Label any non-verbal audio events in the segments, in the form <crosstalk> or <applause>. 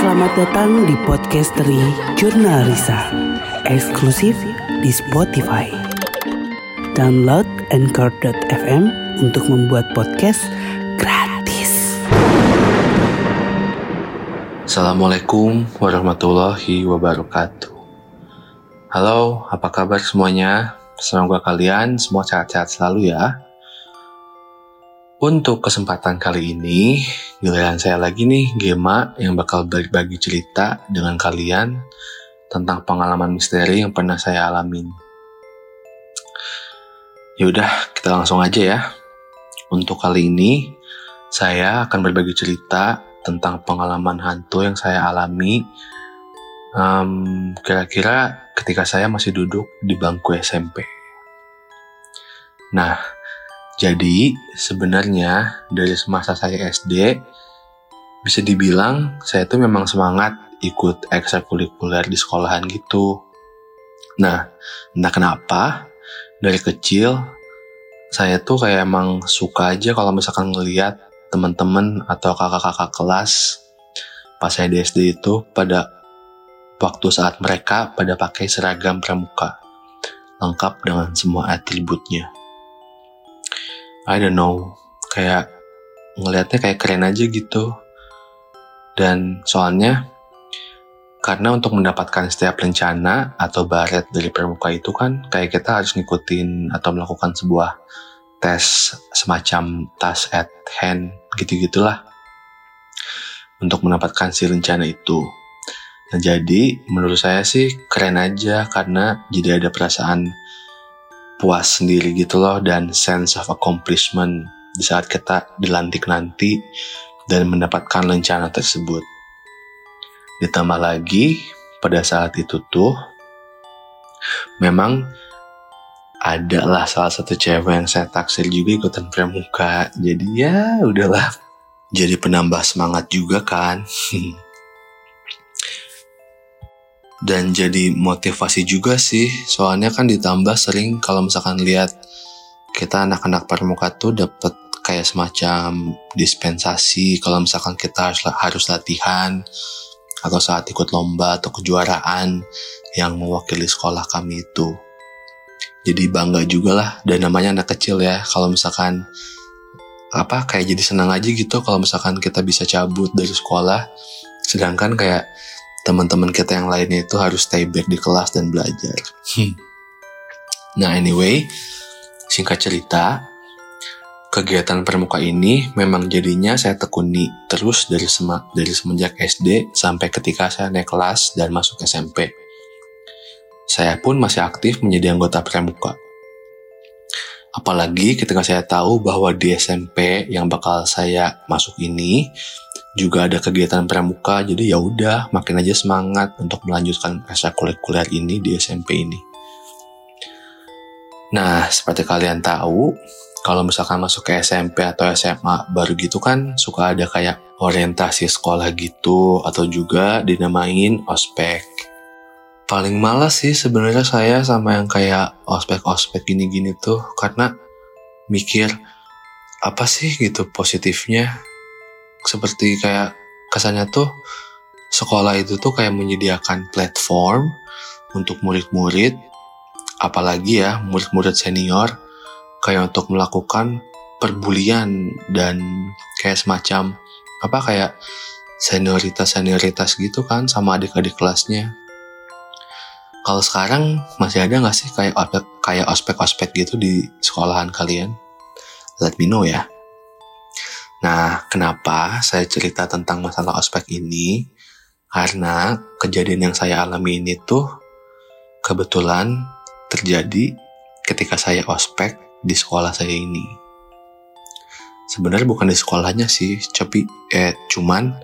Selamat datang di podcast dari Jurnal Risa, eksklusif di Spotify. Download Anchor.fm untuk membuat podcast gratis. Assalamualaikum warahmatullahi wabarakatuh. Halo, apa kabar semuanya? Semoga kalian semua sehat-sehat selalu ya. Untuk kesempatan kali ini, giliran saya lagi nih, Gema, yang bakal berbagi cerita dengan kalian tentang pengalaman misteri yang pernah saya alamin. Yaudah, kita langsung aja ya. Untuk kali ini, saya akan berbagi cerita tentang pengalaman hantu yang saya alami um, kira-kira ketika saya masih duduk di bangku SMP. Nah, jadi sebenarnya dari semasa saya SD bisa dibilang saya tuh memang semangat ikut ekstrakurikuler di sekolahan gitu. Nah, entah kenapa dari kecil saya tuh kayak emang suka aja kalau misalkan ngeliat teman-teman atau kakak-kakak kelas pas saya di SD itu pada waktu saat mereka pada pakai seragam pramuka lengkap dengan semua atributnya. I don't know, kayak ngelihatnya kayak keren aja gitu. Dan soalnya karena untuk mendapatkan setiap rencana atau baret dari pramuka itu kan kayak kita harus ngikutin atau melakukan sebuah tes semacam task at hand gitu-gitulah untuk mendapatkan si rencana itu. Nah jadi menurut saya sih keren aja karena jadi ada perasaan puas sendiri gitu loh dan sense of accomplishment di saat kita dilantik nanti dan mendapatkan rencana tersebut. Ditambah lagi pada saat itu tuh memang ada lah salah satu cewek yang saya taksir juga ikutan pramuka. Jadi ya udahlah jadi penambah semangat juga kan. <laughs> dan jadi motivasi juga sih. Soalnya kan ditambah sering kalau misalkan lihat kita anak-anak pramuka tuh dapat kayak semacam dispensasi. Kalau misalkan kita harus harus latihan atau saat ikut lomba atau kejuaraan yang mewakili sekolah kami itu. Jadi bangga juga lah. Dan namanya anak kecil ya. Kalau misalkan apa kayak jadi senang aja gitu kalau misalkan kita bisa cabut dari sekolah. Sedangkan kayak teman-teman kita yang lainnya itu harus stay back di kelas dan belajar. Hmm. Nah anyway, singkat cerita, kegiatan permuka ini memang jadinya saya tekuni terus dari sema dari semenjak SD sampai ketika saya naik kelas dan masuk SMP. Saya pun masih aktif menjadi anggota pramuka. Apalagi ketika saya tahu bahwa di SMP yang bakal saya masuk ini juga ada kegiatan pramuka jadi ya udah makin aja semangat untuk melanjutkan ekstrakurikuler ini di SMP ini. Nah, seperti kalian tahu, kalau misalkan masuk ke SMP atau SMA baru gitu kan suka ada kayak orientasi sekolah gitu atau juga dinamain ospek. Paling malas sih sebenarnya saya sama yang kayak ospek-ospek gini-gini tuh karena mikir apa sih gitu positifnya seperti kayak kesannya tuh sekolah itu tuh kayak menyediakan platform untuk murid-murid apalagi ya murid-murid senior kayak untuk melakukan perbulian dan kayak semacam apa kayak senioritas senioritas gitu kan sama adik-adik kelasnya. Kalau sekarang masih ada nggak sih kayak kayak ospek-ospek gitu di sekolahan kalian? Let me know ya Nah, kenapa saya cerita tentang masalah ospek ini? Karena kejadian yang saya alami ini tuh kebetulan terjadi ketika saya ospek di sekolah saya ini. Sebenarnya bukan di sekolahnya sih, tapi eh cuman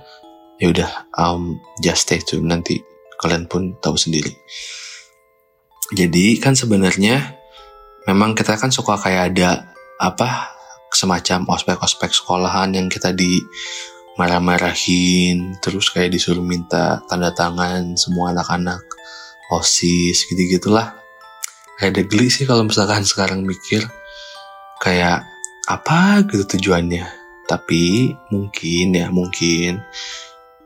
ya udah um, just stay tune nanti kalian pun tahu sendiri. Jadi kan sebenarnya memang kita kan suka kayak ada apa semacam ospek-ospek sekolahan yang kita di marah-marahin terus kayak disuruh minta tanda tangan semua anak-anak osis gitu gitulah kayak degli sih kalau misalkan sekarang mikir kayak apa gitu tujuannya. Tapi mungkin ya mungkin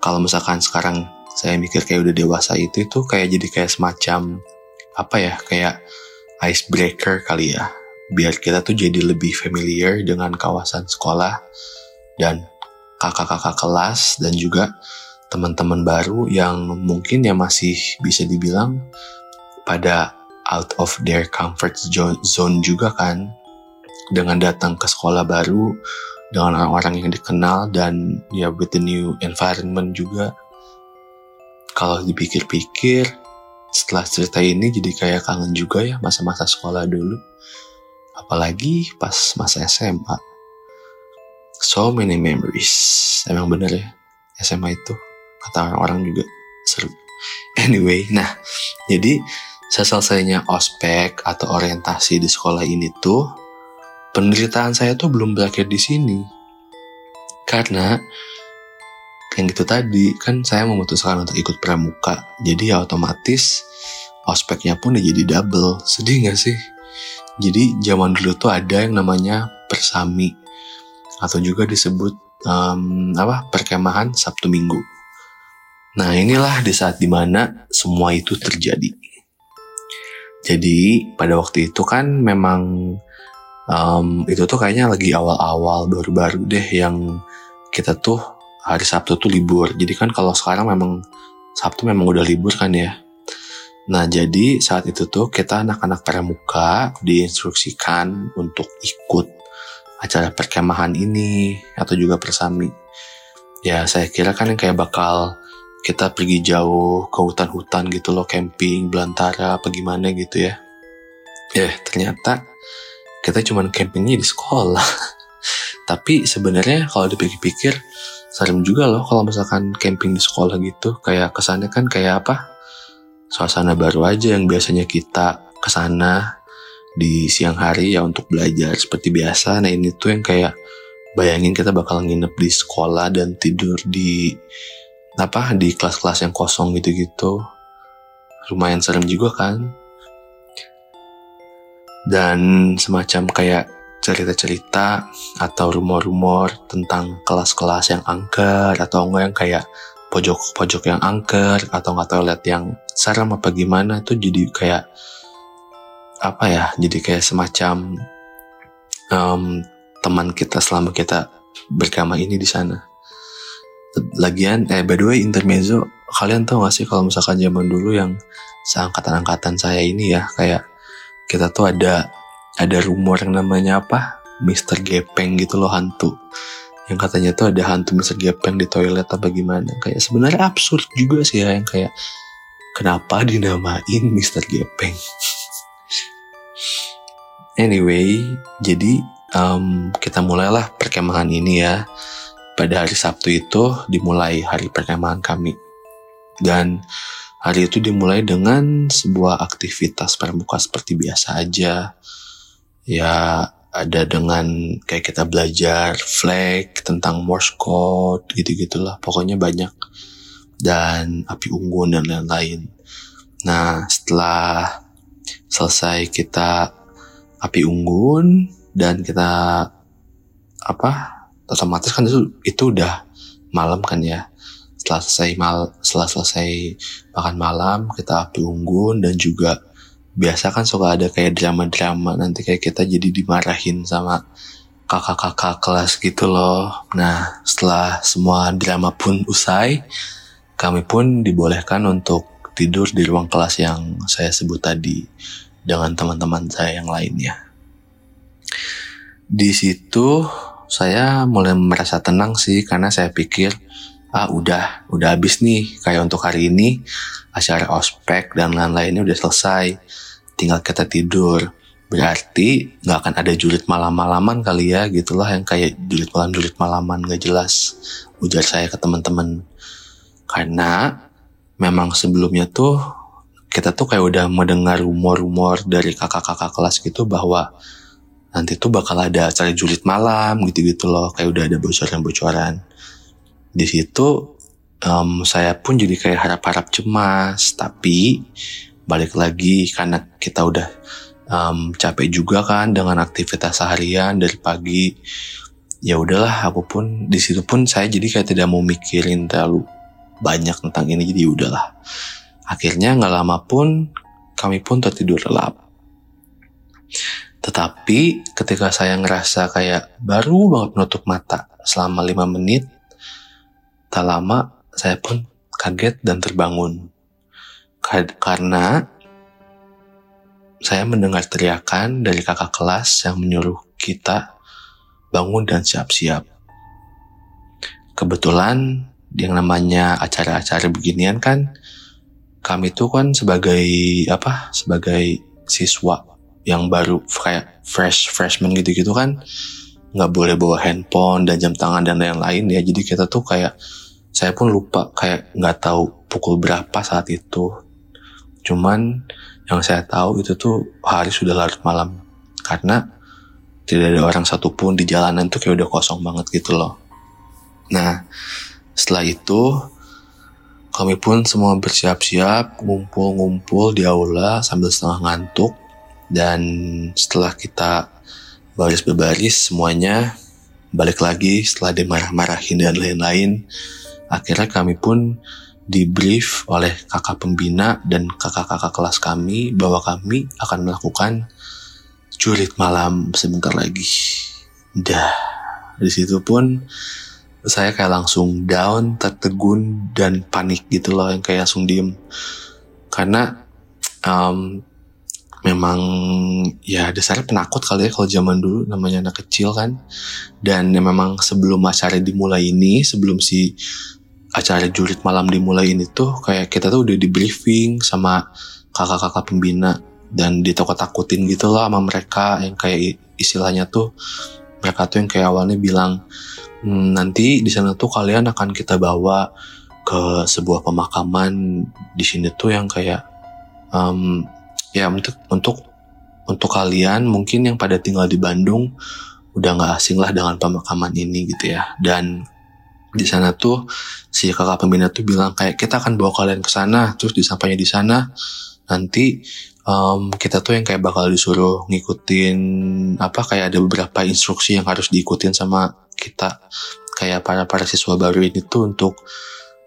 kalau misalkan sekarang saya mikir kayak udah dewasa itu itu kayak jadi kayak semacam apa ya kayak icebreaker kali ya biar kita tuh jadi lebih familiar dengan kawasan sekolah dan kakak-kakak kelas dan juga teman-teman baru yang mungkin ya masih bisa dibilang pada out of their comfort zone juga kan. Dengan datang ke sekolah baru dengan orang-orang yang dikenal dan ya with the new environment juga. Kalau dipikir-pikir setelah cerita ini jadi kayak kangen juga ya masa-masa sekolah dulu apalagi pas masa SMA so many memories. Emang bener ya SMA itu. Kata orang-orang juga seru. Anyway nah jadi seselesainya ospek atau orientasi di sekolah ini tuh penderitaan saya tuh belum berakhir di sini. Karena yang gitu tadi kan saya memutuskan untuk ikut pramuka. Jadi ya otomatis ospeknya pun jadi double. Sedih gak sih jadi zaman dulu tuh ada yang namanya persami atau juga disebut um, apa perkemahan Sabtu Minggu nah inilah di saat di mana semua itu terjadi jadi pada waktu itu kan memang um, itu tuh kayaknya lagi awal-awal baru-baru deh yang kita tuh hari Sabtu tuh libur. Jadi kan kalau sekarang memang Sabtu memang udah libur kan ya. Nah jadi saat itu tuh kita anak-anak pramuka diinstruksikan untuk ikut acara perkemahan ini atau juga persami. Ya saya kira kan kayak bakal kita pergi jauh ke hutan-hutan gitu loh camping belantara apa gimana gitu ya. Ya ternyata kita cuman campingnya di sekolah. <laughs> Tapi sebenarnya kalau dipikir-pikir serem juga loh kalau misalkan camping di sekolah gitu kayak kesannya kan kayak apa suasana baru aja yang biasanya kita ke sana di siang hari ya untuk belajar seperti biasa. Nah ini tuh yang kayak bayangin kita bakal nginep di sekolah dan tidur di apa di kelas-kelas yang kosong gitu-gitu. Lumayan serem juga kan? Dan semacam kayak cerita-cerita atau rumor-rumor tentang kelas-kelas yang angker atau enggak yang kayak pojok-pojok yang angker atau nggak toilet yang serem apa gimana tuh jadi kayak apa ya jadi kayak semacam um, teman kita selama kita berkama ini di sana. Lagian eh by the way intermezzo kalian tahu gak sih kalau misalkan zaman dulu yang seangkatan-angkatan saya ini ya kayak kita tuh ada ada rumor yang namanya apa? Mister Gepeng gitu loh hantu yang katanya tuh ada hantu Gepeng di toilet apa gimana. Kayak sebenarnya absurd juga sih ya yang kayak kenapa dinamain Mister Gepeng? <laughs> Anyway jadi um, kita mulailah perkemahan ini ya. Pada hari Sabtu itu dimulai hari perkemahan kami. Dan hari itu dimulai dengan sebuah aktivitas pramuka seperti biasa aja. Ya ada dengan kayak kita belajar flag tentang Morse code gitu-gitulah. Pokoknya banyak. Dan api unggun dan lain-lain. Nah setelah selesai kita api unggun dan kita apa otomatis kan itu itu udah malam kan ya. Setelah selesai mal setelah selesai makan malam kita api unggun dan juga biasa kan suka ada kayak drama-drama nanti kayak kita jadi dimarahin sama kakak-kakak kelas gitu loh. Nah, setelah semua drama pun usai, kami pun dibolehkan untuk tidur di ruang kelas yang saya sebut tadi dengan teman-teman saya yang lainnya. Di situ saya mulai merasa tenang sih karena saya pikir ah udah udah habis nih. Kayak untuk hari ini acara ospek dan lain-lainnya udah selesai. Tinggal kita tidur. Berarti nggak akan ada julid malam-malaman kali ya gitulah yang kayak julid malam julid malaman gak jelas. Ujar saya ke teman-teman. Karena memang sebelumnya tuh kita tuh kayak udah mendengar rumor-rumor dari kakak-kakak kelas gitu bahwa nanti tuh bakal ada acara julid malam gitu-gitu loh. Kayak udah ada bocoran-bocoran di situ um, saya pun jadi kayak harap-harap cemas tapi balik lagi karena kita udah um, capek juga kan dengan aktivitas seharian dari pagi ya udahlah aku pun di situ pun saya jadi kayak tidak mau mikirin terlalu banyak tentang ini jadi udahlah. Akhirnya nggak lama pun kami pun tertidur lelap. Tetapi ketika saya ngerasa kayak baru banget menutup mata selama lima menit, tak lama saya pun kaget dan terbangun. Karena saya mendengar teriakan dari kakak kelas yang menyuruh kita bangun dan siap-siap. Kebetulan yang namanya acara-acara beginian kan kami tuh kan sebagai apa sebagai siswa yang baru fresh freshman gitu-gitu kan nggak boleh bawa handphone dan jam tangan dan lain-lain ya. Jadi kita tuh kayak saya pun lupa kayak nggak tahu pukul berapa saat itu. Cuman yang saya tahu itu tuh hari sudah larut malam. Karena tidak ada orang satupun di jalanan tuh kayak udah kosong banget gitu loh. Nah setelah itu kami pun semua bersiap-siap ngumpul-ngumpul di aula sambil setengah ngantuk. Dan setelah kita baris berbaris semuanya balik lagi setelah dimarah-marahin dan lain-lain akhirnya kami pun dibrief oleh kakak pembina dan kakak-kakak kelas kami bahwa kami akan melakukan jurit malam sebentar lagi. Dah, di situ pun saya kayak langsung down, tertegun dan panik gitu loh yang kayak langsung diem. Karena um, memang ya dasarnya penakut kali ya kalau zaman dulu namanya anak kecil kan. Dan ya memang sebelum acara dimulai ini, sebelum si acara jurit malam dimulai ini tuh kayak kita tuh udah di briefing sama kakak-kakak pembina dan ditakut-takutin gitu lah sama mereka yang kayak istilahnya tuh mereka tuh yang kayak awalnya bilang hm, nanti di sana tuh kalian akan kita bawa ke sebuah pemakaman di sini tuh yang kayak um, ya untuk untuk untuk kalian mungkin yang pada tinggal di Bandung udah nggak asing lah dengan pemakaman ini gitu ya. Dan di sana tuh si kakak pembina tuh bilang kayak kita akan bawa kalian ke sana terus disampainya di sana. Nanti um, kita tuh yang kayak bakal disuruh ngikutin apa kayak ada beberapa instruksi yang harus diikutin sama kita. Kayak para para siswa baru ini tuh untuk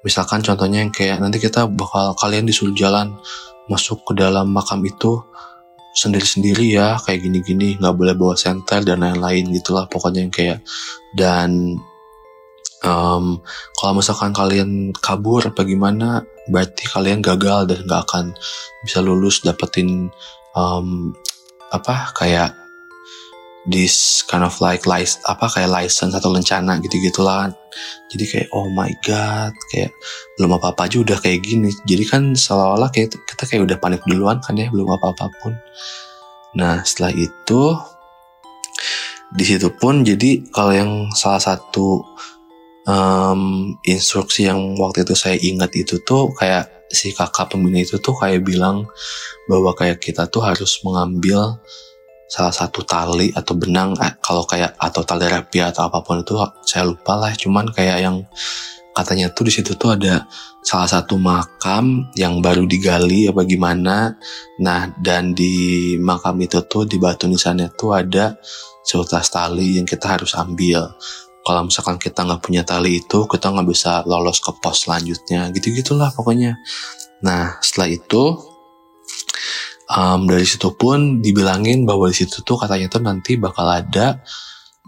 misalkan contohnya yang kayak nanti kita bakal kalian disuruh jalan masuk ke dalam makam itu sendiri-sendiri ya kayak gini-gini nggak boleh bawa senter dan lain-lain gitulah pokoknya yang kayak. Dan um, kalau misalkan kalian kabur apa gimana berarti kalian gagal dan nggak akan bisa lulus dapetin um, apa kayak this kind of like license apa kayak license atau lencana gitu gitulah jadi kayak oh my god kayak belum apa apa aja udah kayak gini. Jadi kan seolah-olah kayak kita kayak udah panik duluan kan ya belum apa apa pun. Nah setelah itu di situ pun jadi kalau yang salah satu um, instruksi yang waktu itu saya ingat itu tuh kayak si kakak pembina itu tuh kayak bilang bahwa kayak kita tuh harus mengambil salah satu tali atau benang eh, kalau kayak atau tali rapi atau apa pun itu saya lupa lah. Cuman kayak yang katanya tuh di situ tuh ada salah satu makam yang baru digali apa gimana. Nah dan di makam itu tuh di batu nisannya tuh ada seutas tali yang kita harus ambil. Kalau misalkan kita nggak punya tali itu kita nggak bisa lolos ke pos selanjutnya. Gitu gitulah pokoknya. Nah setelah itu um, dari situ pun dibilangin bahwa di situ tuh katanya tuh nanti bakal ada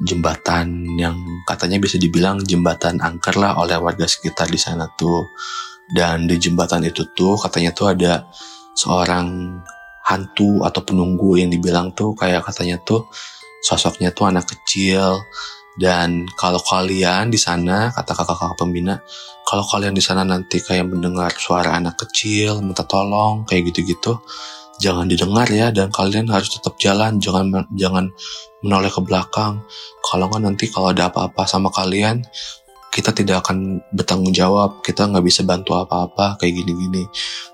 jembatan yang katanya bisa dibilang jembatan angker lah oleh warga sekitar di sana tuh. Dan di jembatan itu tuh katanya tuh ada seorang hantu atau penunggu yang dibilang tuh kayak katanya tuh sosoknya tuh anak kecil. Dan kalau kalian di sana, kata kakak-kakak pembina, kalau kalian di sana nanti kayak mendengar suara anak kecil minta tolong kayak gitu-gitu, jangan didengar ya dan kalian harus tetap jalan, jangan jangan menoleh ke belakang. Kalau nggak nanti kalau ada apa-apa sama kalian, kita tidak akan bertanggung jawab, kita nggak bisa bantu apa-apa kayak gini-gini.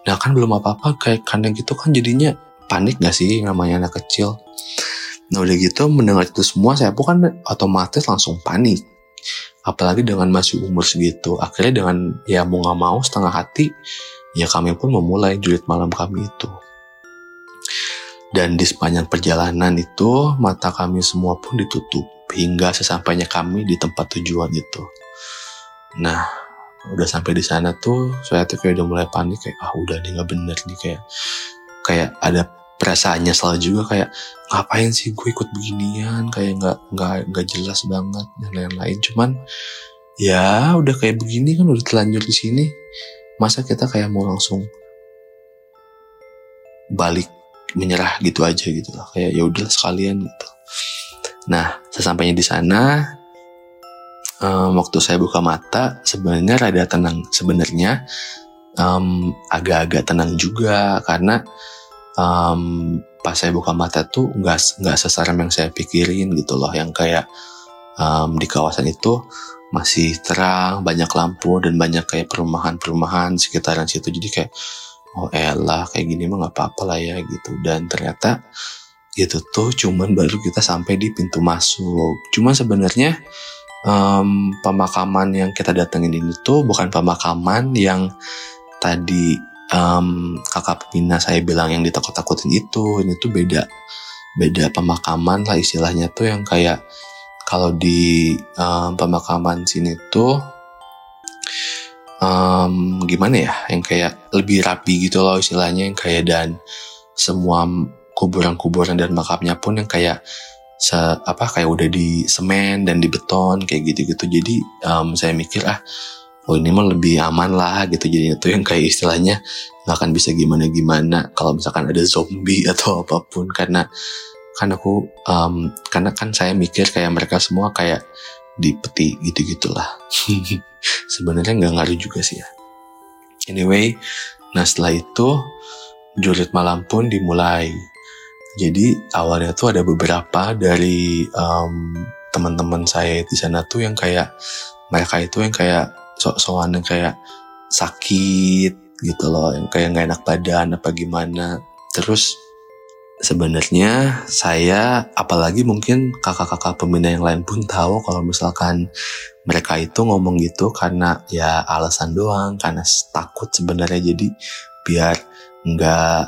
Nah kan belum apa-apa kayak karena gitu kan jadinya panik gak sih namanya anak kecil. Nah udah gitu mendengar itu semua saya pun kan otomatis langsung panik. Apalagi dengan masih umur segitu. Akhirnya dengan ya mau gak mau setengah hati ya kami pun memulai julid malam kami itu. Dan di sepanjang perjalanan itu mata kami semua pun ditutup hingga sesampainya kami di tempat tujuan itu. Nah udah sampai di sana tuh saya tuh kayak udah mulai panik kayak ah udah nih nggak bener nih kayak kayak ada perasaan nyesel juga kayak ngapain sih gue ikut beginian? Kayak nggak nggak nggak jelas banget dan lain-lain. Cuman ya udah kayak begini kan udah terlanjur di sini. Masa kita kayak mau langsung balik menyerah gitu aja gitu lah kayak ya udah sekalian gitu. Nah sesampainya di sana um, waktu saya buka mata sebenarnya rada tenang. Sebenarnya um, agak-agak tenang juga karena um, pas saya buka mata tuh nggak nggak sesaram yang saya pikirin gitu loh. Yang kayak um, di kawasan itu masih terang banyak lampu dan banyak kayak perumahan-perumahan sekitaran situ. Jadi kayak oh elah kayak gini mah nggak apa-apa lah ya gitu. Dan ternyata itu tuh cuman baru kita sampai di pintu masuk. Cuman sebenarnya um, pemakaman yang kita datengin ini tuh bukan pemakaman yang tadi um, kakak pembina saya bilang yang ditakut-takutin itu. Ini tuh beda beda pemakaman lah istilahnya tuh yang kayak kalau di um, pemakaman sini tuh um, gimana ya yang kayak lebih rapi gitu loh istilahnya yang kayak dan semua kuburan-kuburan dan makamnya pun yang kayak se apa kayak udah di semen dan di beton kayak gitu-gitu. Jadi um, saya mikir ah oh ini mah lebih aman lah gitu. Jadi itu yang kayak istilahnya nggak akan bisa gimana gimana kalau misalkan ada zombie <laughs> atau apa pun. Karena kan aku um, karena kan saya mikir kayak mereka semua kayak di peti gitu gitulah <laughs> sebenarnya nggak ngaruh juga sih ya. Anyway nah setelah itu julid malam pun dimulai. Jadi awalnya tuh ada beberapa dari um, teman-teman saya di sana tuh yang kayak mereka itu yang kayak sok-sokan yang kayak sakit gitu loh yang kayak nggak enak badan apa gimana. Terus sebenarnya saya apalagi mungkin kakak-kakak pembina yang lain pun tahu kalau misalkan mereka itu ngomong gitu karena ya alasan doang karena takut sebenarnya. Jadi biar nggak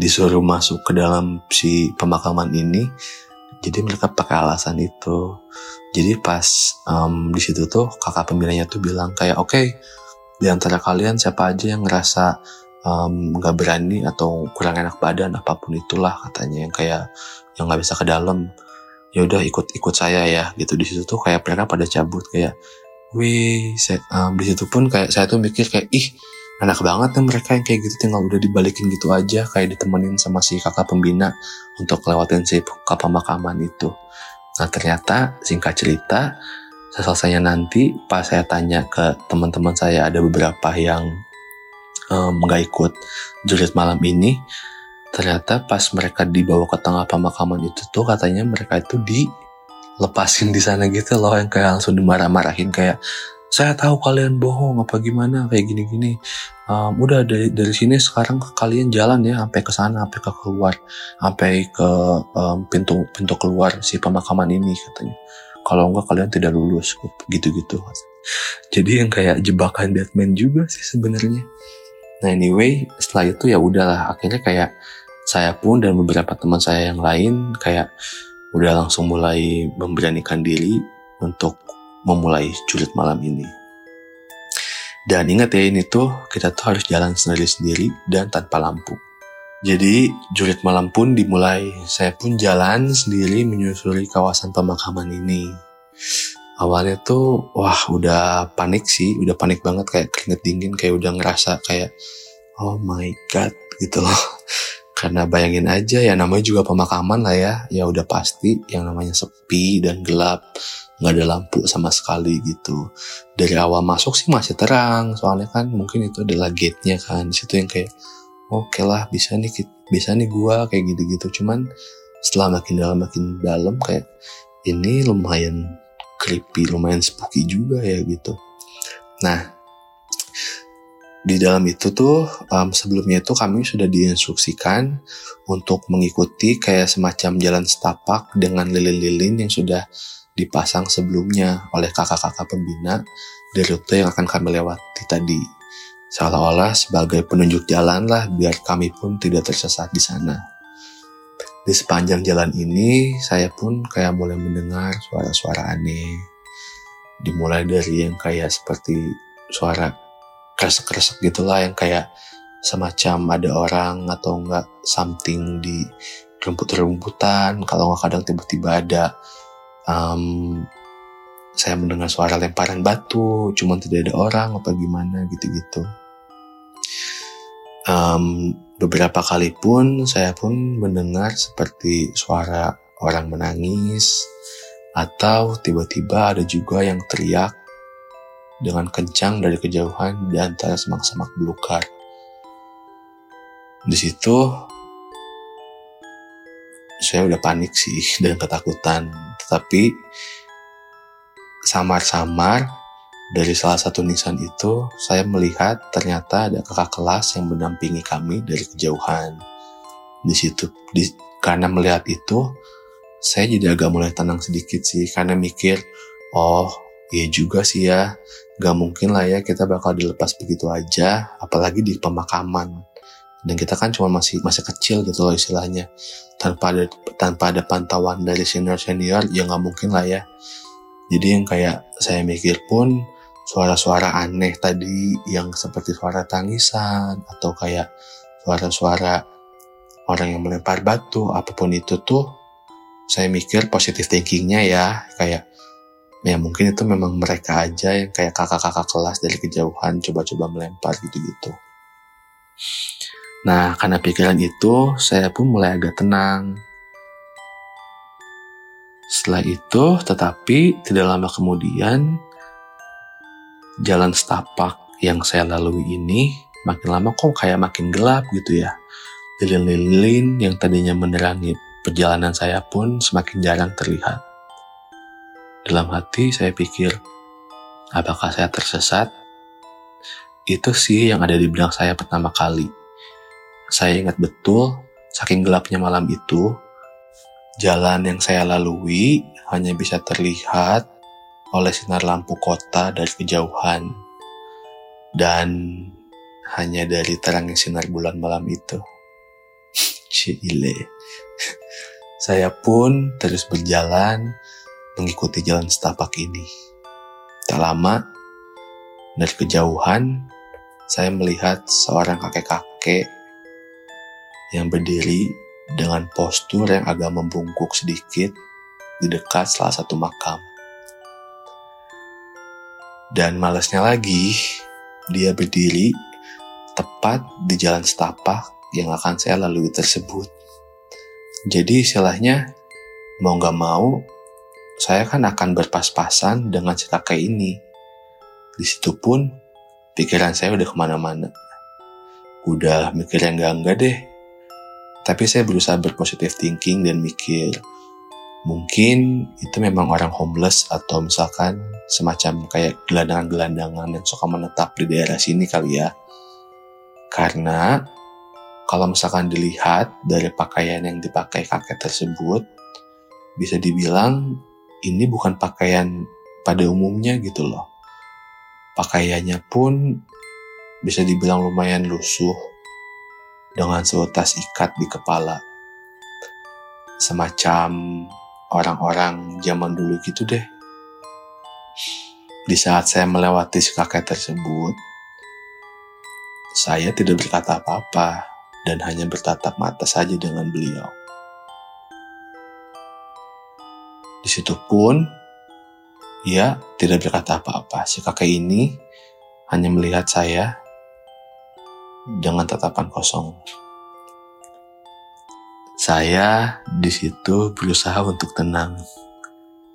disuruh masuk ke dalam si pemakaman ini jadi mereka pakai alasan itu. Jadi pas um, di situ tuh kakak pembinanya tuh bilang kayak oke okay, di antara kalian siapa aja yang ngerasa nggak um, berani atau kurang enak badan apa pun itulah katanya yang kayak yang nggak bisa ke dalam. Ya udah ikut ikut saya ya gitu. Di situ tuh kayak mereka pada cabut kayak wih saya, um, di situ pun kayak saya tuh mikir kayak ih enak banget nih mereka yang kayak gitu tinggal udah dibalikin gitu aja kayak ditemenin sama si kakak pembina untuk lewatin si ke pemakaman itu. Nah ternyata singkat cerita selesainya nanti pas saya tanya ke teman-teman saya ada beberapa yang nggak um, ikut julid malam ini ternyata pas mereka dibawa ke tengah pemakaman itu tuh katanya mereka itu dilepasin di sana gitu loh yang kayak langsung dimarah-marahin kayak saya tahu kalian bohong apa gimana kayak gini-gini. Um, udah dari dari sini sekarang kalian jalan ya sampai ke sana sampai ke keluar sampai ke um, pintu pintu keluar si pemakaman ini katanya. Kalau enggak kalian tidak lulus gitu-gitu. Jadi yang kayak jebakan Batman juga sih sebenarnya nah anyway setelah itu ya udahlah akhirnya kayak saya pun dan beberapa teman saya yang lain kayak udah langsung mulai memberanikan diri untuk memulai julid malam ini. Dan ingat ya ini tuh kita tuh harus jalan sendiri-sendiri dan tanpa lampu. Jadi julid malam pun dimulai. Saya pun jalan sendiri menyusuri kawasan pemakaman ini. Awalnya tuh wah udah panik sih, udah panik banget kayak keringet dingin kayak udah ngerasa kayak oh my god gitu loh. <laughs> Karena bayangin aja ya namanya juga pemakaman lah ya, ya udah pasti yang namanya sepi dan gelap nggak ada lampu sama sekali gitu. Dari awal masuk sih masih terang soalnya kan mungkin itu adalah gate-nya kan. Situ yang kayak oke okay lah bisa nih bisa nih gua kayak gitu-gitu. Cuman setelah makin dalam makin dalam kayak ini lumayan creepy lumayan spooky juga ya gitu nah di dalam itu tuh um, sebelumnya itu kami sudah diinstruksikan untuk mengikuti kayak semacam jalan setapak dengan lilin-lilin yang sudah dipasang sebelumnya oleh kakak-kakak pembina di rute yang akan kami lewati tadi. Seolah-olah sebagai penunjuk jalan lah biar kami pun tidak tersesat di sana. Di sepanjang jalan ini, saya pun kayak mulai mendengar suara-suara aneh. Dimulai dari yang kayak seperti suara kresek-kresek gitulah yang kayak semacam ada orang atau enggak something di rumput-rumputan kalau nggak kadang tiba-tiba ada um, saya mendengar suara lemparan batu cuman tidak ada orang apa gimana gitu-gitu um, beberapa kali pun saya pun mendengar seperti suara orang menangis atau tiba-tiba ada juga yang teriak dengan kencang dari kejauhan di antara semak-semak belukar. Di situ saya udah panik sih <laughs> dan ketakutan, tetapi samar-samar dari salah satu nisan itu saya melihat ternyata ada kakak kelas yang mendampingi kami dari kejauhan. Di situ, di, karena melihat itu, saya jadi agak mulai tenang sedikit sih karena mikir, oh iya juga sih ya, gak mungkin lah ya kita bakal dilepas begitu aja, apalagi di pemakaman. Dan kita kan cuma masih masih kecil gitu loh istilahnya, tanpa ada tanpa ada pantauan dari senior senior ya nggak mungkin lah ya. Jadi yang kayak saya mikir pun suara-suara aneh tadi yang seperti suara tangisan atau kayak suara-suara orang yang melempar batu apa pun itu tuh saya mikir positif thinkingnya ya kayak ya mungkin itu memang mereka aja yang kayak kakak-kakak kelas dari kejauhan coba-coba melempar gitu-gitu. Nah, karena pikiran itu, saya pun mulai agak tenang. Setelah itu, tetapi tidak lama kemudian, jalan setapak yang saya lalui ini makin lama kok kayak makin gelap gitu ya. Lilin-lilin yang tadinya menerangi perjalanan saya pun semakin jarang terlihat. Dalam hati saya pikir, apakah saya tersesat? Itu sih yang ada di benak saya pertama kali. Saya ingat betul, saking gelapnya malam itu, jalan yang saya lalui hanya bisa terlihat oleh sinar lampu kota dari kejauhan. Dan hanya dari terangnya sinar bulan malam itu. <laughs> Cile. <laughs> Saya pun terus berjalan mengikuti jalan setapak ini. Tak lama, dari kejauhan, saya melihat seorang kakek-kakek yang berdiri dengan postur yang agak membungkuk sedikit di dekat salah satu makam. Dan malasnya lagi, dia berdiri tepat di jalan setapak yang akan saya lalui tersebut. Jadi istilahnya, mau gak mau, saya kan akan berpas-pasan dengan kakek ini. Di situ pun pikiran saya udah ke mana-mana. Udah mikir yang enggak-enggak deh. Tapi saya berusaha berpositif thinking dan mikir, mungkin itu memang orang homeless atau misalkan semacam kayak gelandangan-gelandangan yang suka menetap di daerah sini kali ya. Karena kalau misalkan dilihat dari pakaian yang dipakai kakek tersebut, bisa dibilang ini bukan pakaian pada umumnya gitu loh. Pakaiannya pun bisa dibilang lumayan lusuh dengan seutas ikat di kepala. Semacam orang-orang zaman dulu gitu deh. Di saat saya melewati si kakek tersebut, saya tidak berkata apa-apa dan hanya bertatap mata saja dengan beliau. Di situ pun, ia tidak berkata apa-apa. Si kakek ini hanya melihat saya dengan tatapan kosong. Saya di situ berusaha untuk tenang.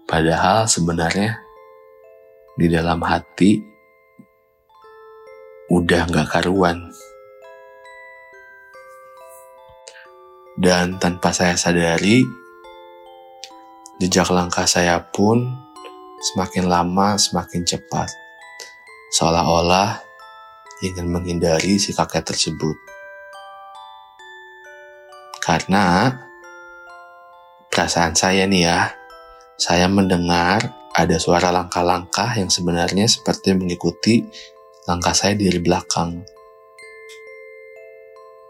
Padahal sebenarnya di dalam hati udah gak karuan. Dan tanpa saya sadari, Jejak langkah saya pun semakin lama semakin cepat, seolah-olah ingin menghindari si kakek tersebut. Karena perasaan saya nih ya, saya mendengar ada suara langkah-langkah yang sebenarnya seperti mengikuti langkah saya dari belakang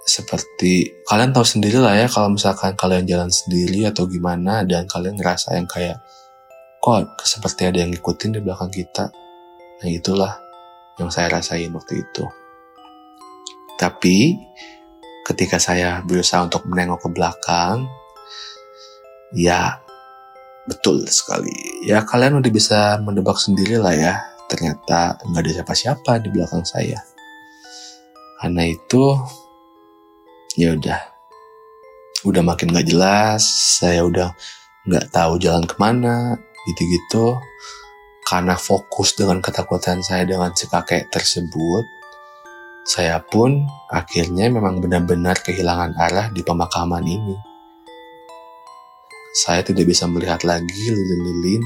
seperti kalian tahu sendiri lah ya kalau misalkan kalian jalan sendiri atau gimana dan kalian ngerasa yang kayak kok seperti ada yang ngikutin di belakang kita nah itulah yang saya rasain waktu itu. Tapi ketika saya berusaha untuk menengok ke belakang, ya betul sekali. Ya kalian udah bisa mendebak sendiri lah ya. Ternyata nggak ada siapa-siapa di belakang saya. Karena itu, ya udah, udah makin nggak jelas. Saya udah nggak tahu jalan ke mana, gitu-gitu. Karena fokus dengan ketakutan saya dengan si kakek tersebut, saya pun akhirnya memang benar-benar kehilangan arah di pemakaman ini. Saya tidak bisa melihat lagi lilin-lilin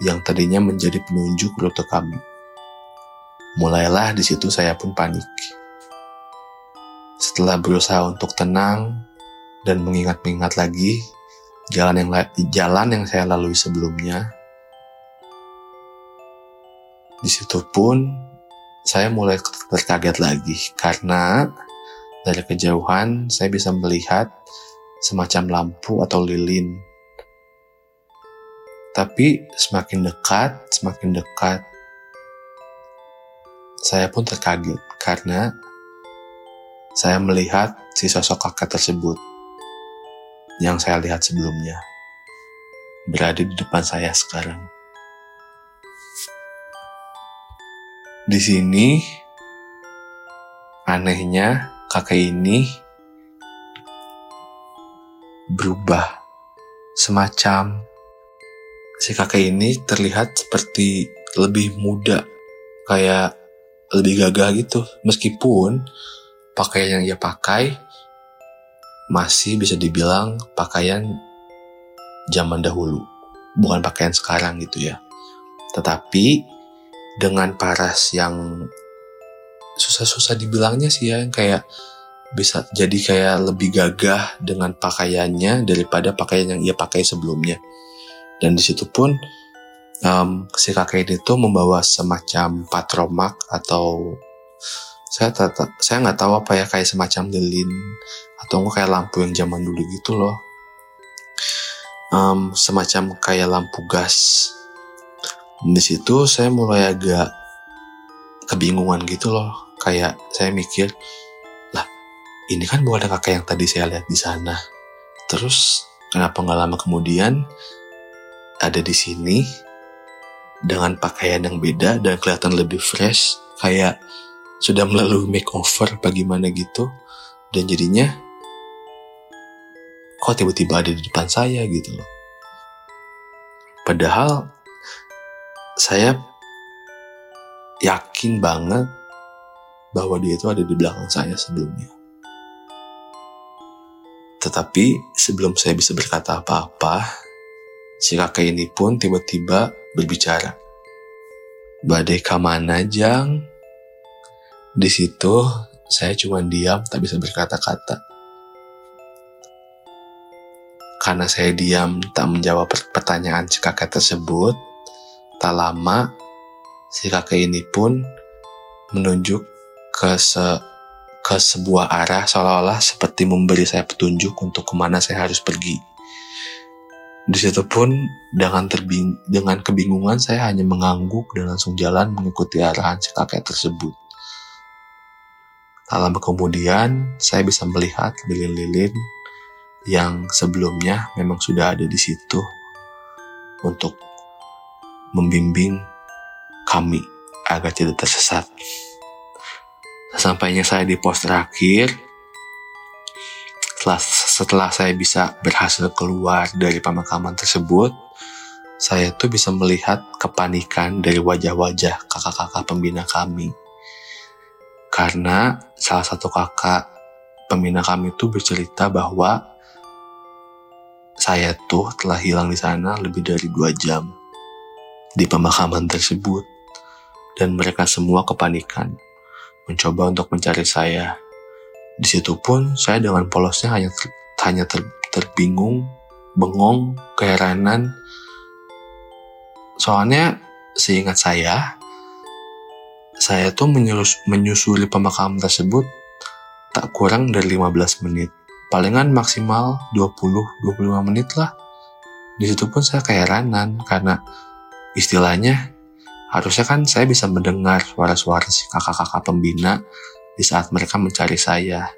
yang tadinya menjadi penunjuk rute kami. Mulailah di situ saya pun panik. Setelah berusaha untuk tenang dan mengingat-ingat lagi jalan yang jalan yang saya lalui sebelumnya, di situ pun saya mulai terkaget lagi karena dari kejauhan saya bisa melihat semacam lampu atau lilin. Tapi semakin dekat, semakin dekat, saya pun terkaget karena saya melihat si sosok kakek tersebut yang saya lihat sebelumnya berada di depan saya sekarang. Di sini, anehnya kakek ini berubah. Semacam si kakek ini terlihat seperti lebih muda, kayak lebih gagah gitu. Meskipun pakaian yang ia pakai masih bisa dibilang pakaian zaman dahulu, bukan pakaian sekarang gitu ya. Tetapi dengan paras yang susah-susah dibilangnya sih ya yang kayak bisa jadi kayak lebih gagah dengan pakaiannya daripada pakaian yang ia pakai sebelumnya. Dan di situ pun um, si kakek ini tuh membawa semacam patromak atau saya tetap saya nggak tahu apa ya kayak semacam lilin atau enggak kayak lampu yang zaman dulu gitu loh. Um, semacam kayak lampu gas di situ saya mulai agak kebingungan gitu loh. Kayak saya mikir, lah ini kan bukan kakak yang tadi saya lihat di sana. Terus kenapa nggak lama kemudian ada di sini dengan pakaian yang beda dan kelihatan lebih fresh, kayak sudah melalui makeover bagaimana gitu. Dan jadinya kok tiba-tiba ada di depan saya gitu loh. Padahal saya yakin banget bahwa dia itu ada di belakang saya sebelumnya. Tetapi sebelum saya bisa berkata apa-apa, si kakek ini pun tiba-tiba berbicara. Badai kamana jang? Di situ saya cuma diam tak bisa berkata-kata. Karena saya diam tak menjawab pertanyaan si kakek tersebut, Tak lama, si kakek ini pun menunjuk ke se ke sebuah arah seolah-olah seperti memberi saya petunjuk untuk ke mana saya harus pergi. Di situ pun dengan terbing dengan kebingungan saya hanya mengangguk dan langsung jalan mengikuti arahan si kakek tersebut. Tak lama kemudian saya bisa melihat lilin-lilin yang sebelumnya memang sudah ada di situ untuk membimbing kami agar tidak tersesat. Sampainya saya di pos terakhir, setelah, setelah saya bisa berhasil keluar dari pemakaman tersebut, saya tuh bisa melihat kepanikan dari wajah-wajah kakak-kakak pembina kami. Karena salah satu kakak pembina kami itu bercerita bahwa saya tuh telah hilang di sana lebih dari dua jam di pemakaman tersebut, dan mereka semua kepanikan, mencoba untuk mencari saya. Di situ pun saya dengan polosnya hanya ter, hanya ter, terbingung, bengong, keheranan. Soalnya seingat saya, saya tuh menyus, menyusuri pemakaman tersebut tak kurang dari 15 menit. Palingan maksimal 20-25 menit lah. Di situ pun saya keheranan karena istilahnya Harusnya kan saya bisa mendengar suara-suara si kakak-kakak pembina di saat mereka mencari saya.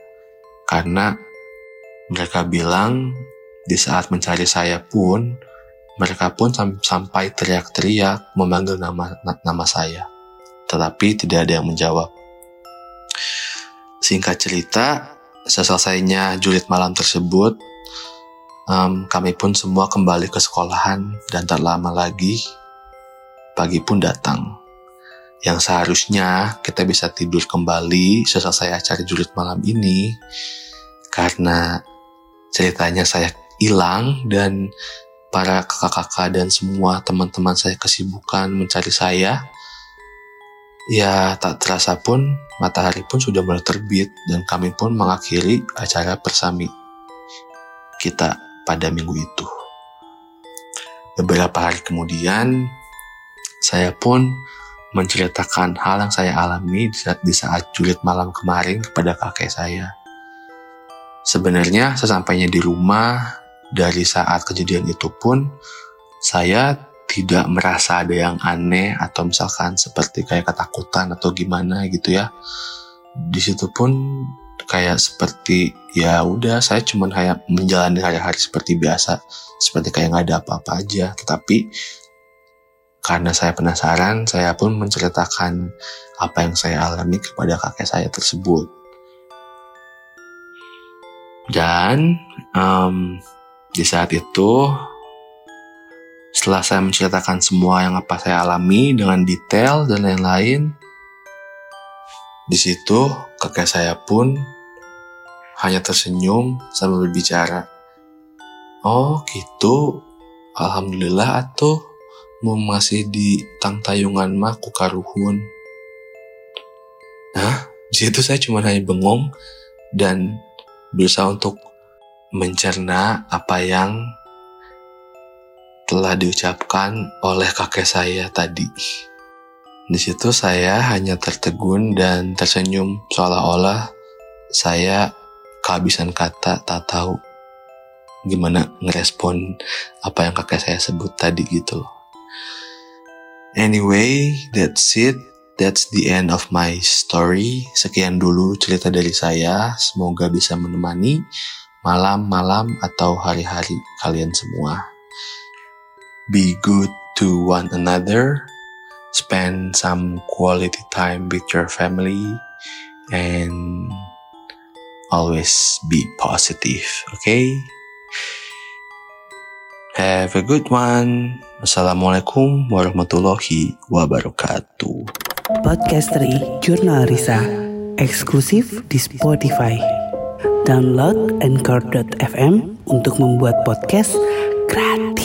Karena mereka bilang di saat mencari saya pun, mereka pun sam sampai teriak-teriak memanggil nama, nama saya. Tetapi tidak ada yang menjawab. Singkat cerita, seselesainya julid malam tersebut, um, kami pun semua kembali ke sekolahan dan tak lama lagi pagi pun datang. Yang seharusnya kita bisa tidur kembali seselesai acara julid malam ini karena ceritanya saya hilang dan para kakak-kakak dan semua teman-teman saya kesibukan mencari saya Ya, tak terasa pun matahari pun sudah mulai terbit dan kami pun mengakhiri acara persami kita pada minggu itu. Beberapa hari kemudian, saya pun menceritakan hal yang saya alami di saat, di saat julid malam kemarin kepada kakek saya. Sebenarnya sesampainya di rumah, dari saat kejadian itu pun, saya tidak merasa ada yang aneh atau misalkan seperti kayak ketakutan atau gimana gitu ya. Di situ pun kayak seperti ya udah saya cuma kayak menjalani hari-hari seperti biasa, seperti kayak nggak ada apa-apa aja. Tetapi karena saya penasaran, saya pun menceritakan apa yang saya alami kepada kakek saya tersebut. Dan um, di saat itu setelah saya menceritakan semua yang apa saya alami dengan detail dan lain-lain, di situ kakek saya pun hanya tersenyum sambil berbicara. Oh gitu, Alhamdulillah atuh mau masih di tang tayungan mah ku karuhun. Nah, di situ saya cuma hanya bengong dan berusaha untuk mencerna apa yang telah diucapkan oleh kakek saya tadi. Di situ saya hanya tertegun dan tersenyum seolah-olah saya kehabisan kata tak tahu gimana ngerespon apa yang kakek saya sebut tadi gitu. Anyway, that's it. That's the end of my story. Sekian dulu cerita dari saya. Semoga bisa menemani malam-malam atau hari-hari kalian semua. Be good to one another. Spend some quality time with your family. And always be positive, okay? Have a good one. Assalamualaikum warahmatullahi wabarakatuh. Podcast dari Jurnal Risa, eksklusif di Spotify. Download Anchor.fm untuk membuat podcast gratis.